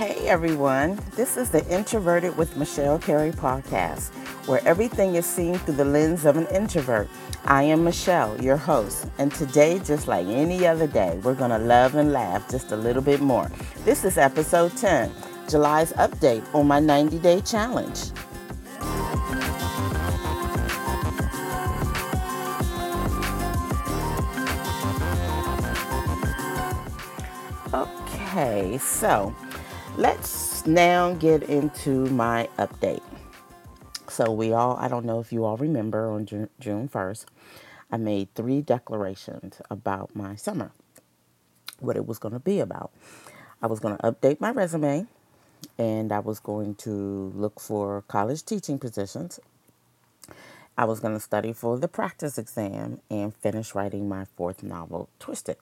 Hey everyone, this is the Introverted with Michelle Carey podcast, where everything is seen through the lens of an introvert. I am Michelle, your host, and today, just like any other day, we're going to love and laugh just a little bit more. This is episode 10, July's update on my 90 day challenge. Okay, so let's now get into my update. So, we all, I don't know if you all remember on June, June 1st, I made three declarations about my summer, what it was going to be about. I was going to update my resume and I was going to look for college teaching positions. I was going to study for the Praxis exam and finish writing my fourth novel, Twisted.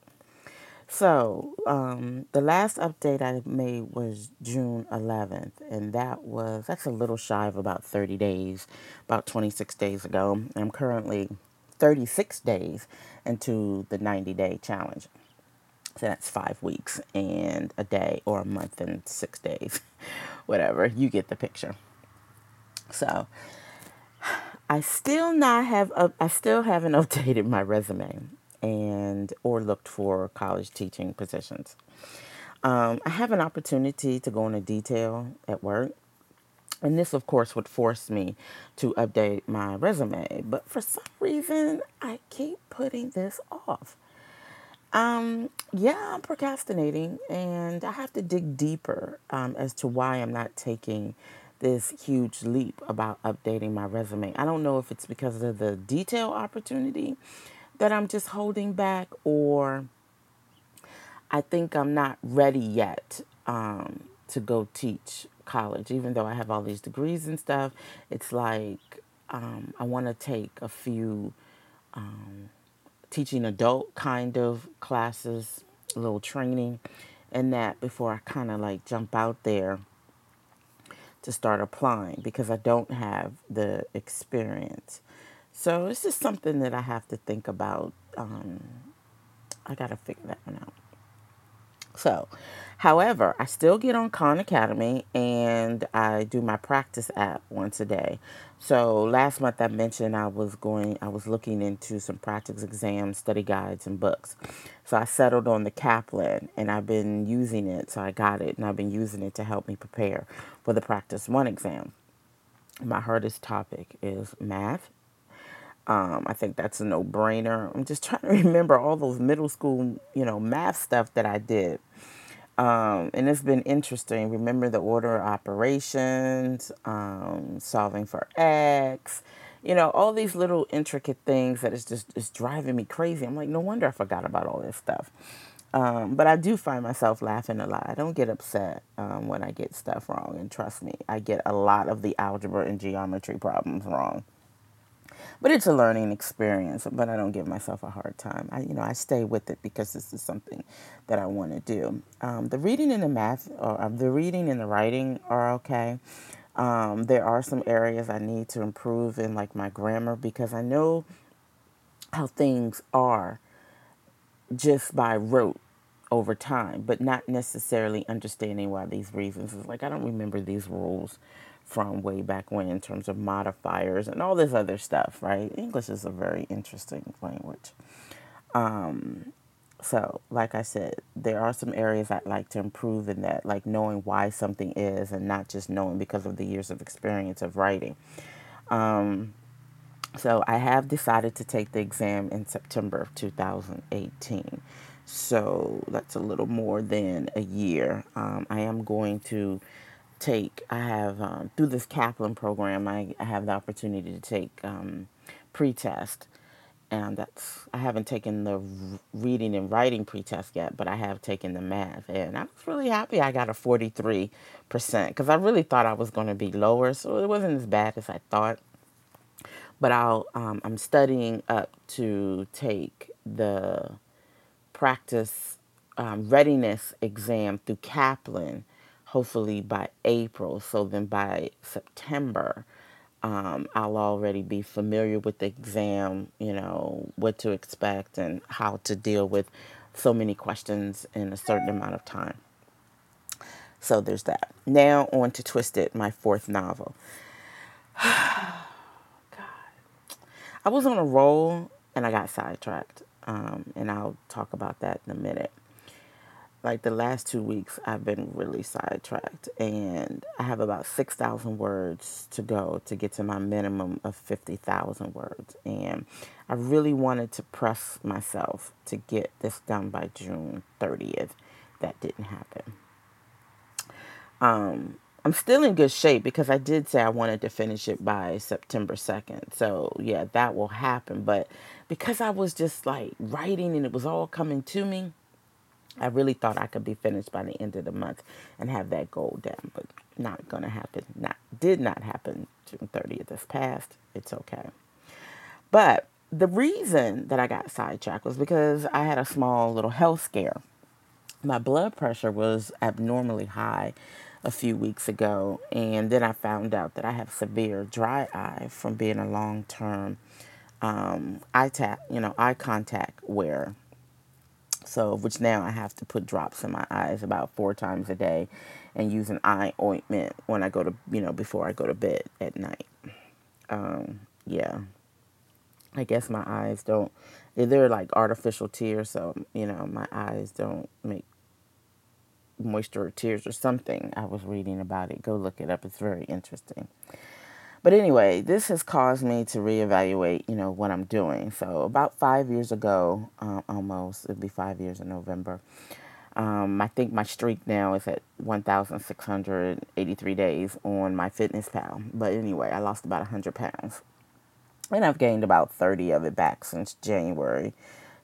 So, um, the last update I made was June 11th, and that was that's a little shy of about 30 days, about 26 days ago. I'm currently 36 days into the 90 day challenge. So that's five weeks and a day, or a month and six days, whatever. You get the picture. So, I still not have I still haven't updated my resume and or looked for college teaching positions. Um, I have an opportunity to go into detail at work, and this, of course, would force me to update my resume. But for some reason, I keep putting this off. Um, yeah, I'm procrastinating, and I have to dig deeper um, as to why I'm not taking this huge leap about updating my resume. I don't know if it's because of the detail opportunity that I'm just holding back, or I think I'm not ready yet um, to go teach college, even though I have all these degrees and stuff. It's like um, I want to take a few um, teaching adult kind of classes, a little training, and that before I kind of like jump out there to start applying because I don't have the experience. So it's just something that I have to think about. Um, I got to figure that one out. So, however, I still get on Khan Academy and I do my practice app once a day. So last month I mentioned I was going, I was looking into some practice exams, study guides, and books. So I settled on the Kaplan and I've been using it. So I got it and I've been using it to help me prepare for the Praxis one exam. My hardest topic is math um, I think that's a no brainer. I'm just trying to remember all those middle school, you know, math stuff that I did. Um, and it's been interesting. Remember the order of operations, um, solving for X, you know, all these little intricate things that is just is driving me crazy. I'm like, no wonder I forgot about all this stuff. Um, but I do find myself laughing a lot. I don't get upset um, when I get stuff wrong. And trust me, I get a lot of the algebra and geometry problems wrong but it's a learning experience. But I don't give myself a hard time. I, you know, I stay with it because this is something that I want to do. Um, the reading and the math, or uh, the reading and the writing are okay. Um, there are some areas I need to improve in, like my grammar, because I know how things are just by rote over time, but not necessarily understanding why these reasons. It's like I don't remember these rules from way back when in terms of modifiers and all this other stuff, right? English is a very interesting language. Um, so, like I said, there are some areas I'd like to improve in that, like knowing why something is and not just knowing because of the years of experience of writing. Um, so, I have decided to take the exam in September of 2018. So, that's a little more than a year. Um, I am going to take, I have, um, through this Kaplan program, I, I have the opportunity to take um, pretest. And that's, I haven't taken the reading and writing pretest yet, but I have taken the math. And I was really happy I got a 43% because I really thought I was going to be lower. So it wasn't as bad as I thought. But I'll, um, I'm studying up to take the practice um, readiness exam through Kaplan hopefully by April. So then by September, um, I'll already be familiar with the exam, you know, what to expect and how to deal with so many questions in a certain amount of time. So there's that. Now on to Twisted, my fourth novel. God. I was on a roll and I got sidetracked. Um, and I'll talk about that in a minute. Like the last two weeks, I've been really sidetracked, and I have about 6,000 words to go to get to my minimum of 50,000 words. And I really wanted to press myself to get this done by June 30th. That didn't happen. Um, I'm still in good shape because I did say I wanted to finish it by September 2nd. So, yeah, that will happen. But because I was just like writing and it was all coming to me, I really thought I could be finished by the end of the month and have that goal down, but not going to happen. Not did not happen June 30th this past. It's okay. But the reason that I got sidetracked was because I had a small little health scare. My blood pressure was abnormally high a few weeks ago, and then I found out that I have severe dry eye from being a long term um, eye tap, you know, eye contact wear. So, which now I have to put drops in my eyes about four times a day, and use an eye ointment when I go to, you know, before I go to bed at night. Um, yeah, I guess my eyes don't. They're like artificial tears, so you know my eyes don't make moisture or tears or something. I was reading about it. Go look it up. It's very interesting. But anyway, this has caused me to reevaluate, you know, what I'm doing. So about five years ago, um, almost, it'll be five years in November. Um, I think my streak now is at 1,683 days on MyFitnessPal. But anyway, I lost about 100 pounds. And I've gained about 30 of it back since January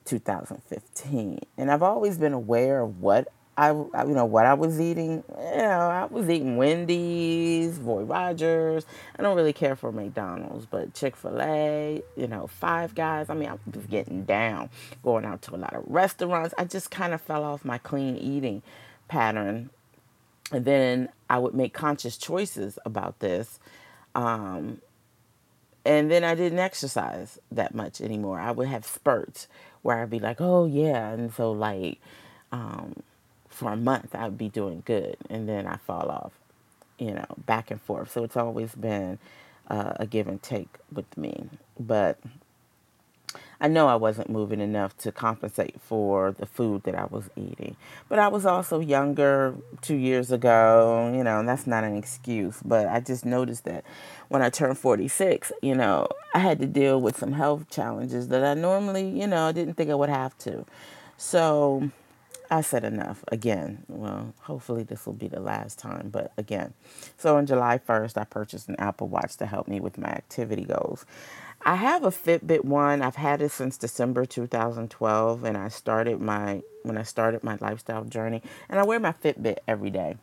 2015. And I've always been aware of what I, you know, what I was eating. You know, I was eating Wendy's, Roy Rogers. I don't really care for McDonald's, but Chick Fil A, you know, Five Guys. I mean, I was getting down, going out to a lot of restaurants. I just kind of fell off my clean eating pattern, and then I would make conscious choices about this. Um, and then I didn't exercise that much anymore. I would have spurts where I'd be like, "Oh yeah," and so like. Um, for a month I'd be doing good and then I fall off, you know, back and forth. So it's always been uh, a give and take with me. But I know I wasn't moving enough to compensate for the food that I was eating. But I was also younger two years ago, you know, and that's not an excuse. But I just noticed that when I turned 46, you know, I had to deal with some health challenges that I normally, you know, didn't think I would have to. So I said enough again. Well, hopefully this will be the last time, but again. So on July 1st, I purchased an Apple Watch to help me with my activity goals. I have a Fitbit one. I've had it since December 2012 and I started my when I started my lifestyle journey and I wear my Fitbit every day.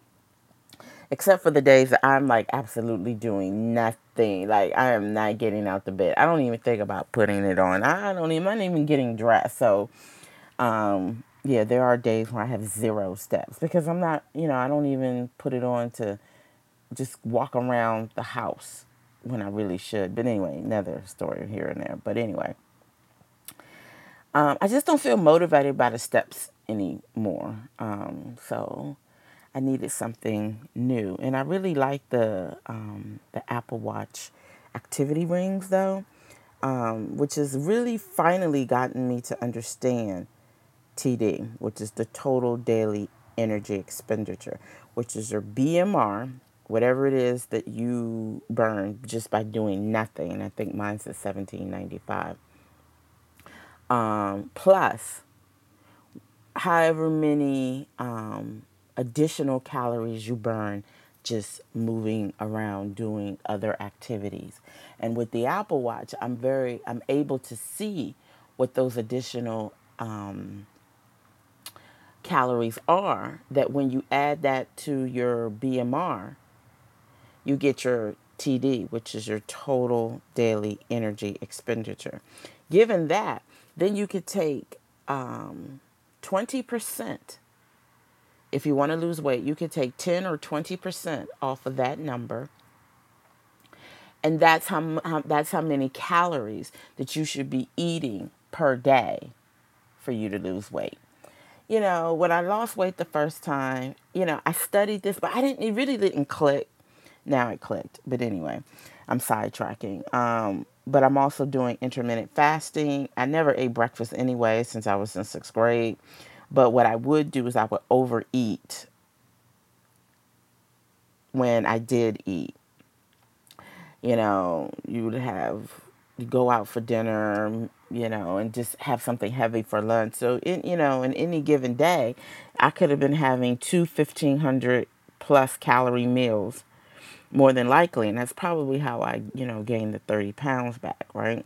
Except for the days that I'm like absolutely doing nothing. Like I am not getting out the bed. I don't even think about putting it on. I don't even I'm not even getting dressed. So um yeah, there are days where I have zero steps because I'm not, you know, I don't even put it on to just walk around the house when I really should. But anyway, another story here and there. But anyway, um, I just don't feel motivated by the steps anymore. Um, so I needed something new, and I really like the um, the Apple Watch activity rings though, um, which has really finally gotten me to understand TD, which is the total daily energy expenditure, which is your BMR, whatever it is that you burn just by doing nothing. And I think mine's at 1795. Um, plus, however many um, additional calories you burn just moving around doing other activities. And with the Apple Watch, I'm very I'm able to see what those additional um, calories are that when you add that to your BMR, you get your TD, which is your total daily energy expenditure. Given that, then you could take um, 20%. If you want to lose weight, you could take 10 or 20% off of that number. And that's how, how that's how many calories that you should be eating per day for you to lose weight you know, when I lost weight the first time, you know, I studied this, but I didn't, it really didn't click. Now it clicked. But anyway, I'm sidetracking. Um, but I'm also doing intermittent fasting. I never ate breakfast anyway since I was in sixth grade. But what I would do is I would overeat when I did eat. You know, you would have you go out for dinner, you know, and just have something heavy for lunch. So, in you know, in any given day, I could have been having two 1500 plus calorie meals more than likely, and that's probably how I, you know, gained the 30 pounds back, right?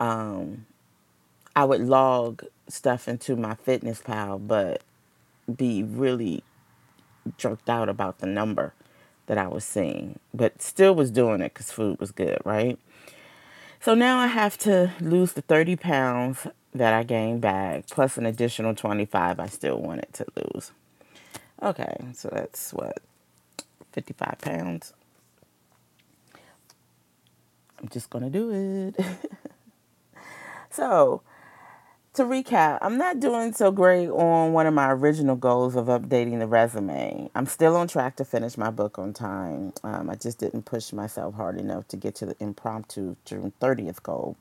Um, I would log stuff into MyFitnessPal, but be really jerked out about the number that I was seeing, but still was doing it because food was good, right? So now I have to lose the 30 pounds that I gained back, plus an additional 25 I still wanted to lose. Okay, so that's what 55 pounds. I'm just going to do it. so, to recap, I'm not doing so great on one of my original goals of updating the resume. I'm still on track to finish my book on time. Um, I just didn't push myself hard enough to get to the impromptu June 30th goal.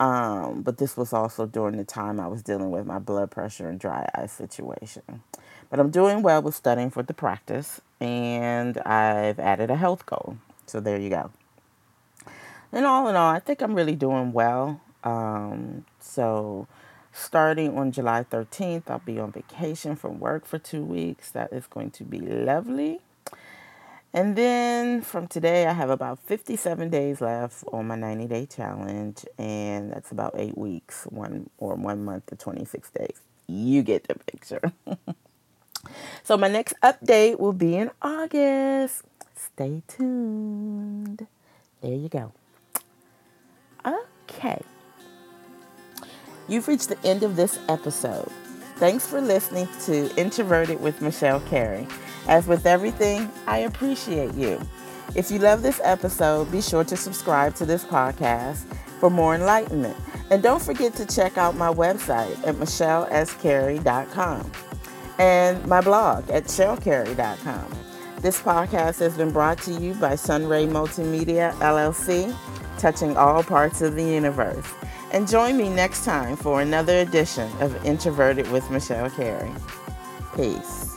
Um, but this was also during the time I was dealing with my blood pressure and dry eye situation. But I'm doing well with studying for the Praxis, and I've added a health goal. So there you go. And all in all, I think I'm really doing well. Um, so starting on July 13th, I'll be on vacation from work for two weeks. That is going to be lovely. And then from today, I have about 57 days left on my 90 day challenge, and that's about eight weeks, one or one month to 26 days. You get the picture. So my next update will be in August. Stay tuned. There you go. Okay. You've reached the end of this episode. Thanks for listening to Introverted with Michelle Carey. As with everything, I appreciate you. If you love this episode, be sure to subscribe to this podcast for more enlightenment. And don't forget to check out my website at michellescarey.com and my blog at shellcarey.com. This podcast has been brought to you by Sunray Multimedia LLC, touching all parts of the universe. And join me next time for another edition of Introverted with Michelle Carey. Peace.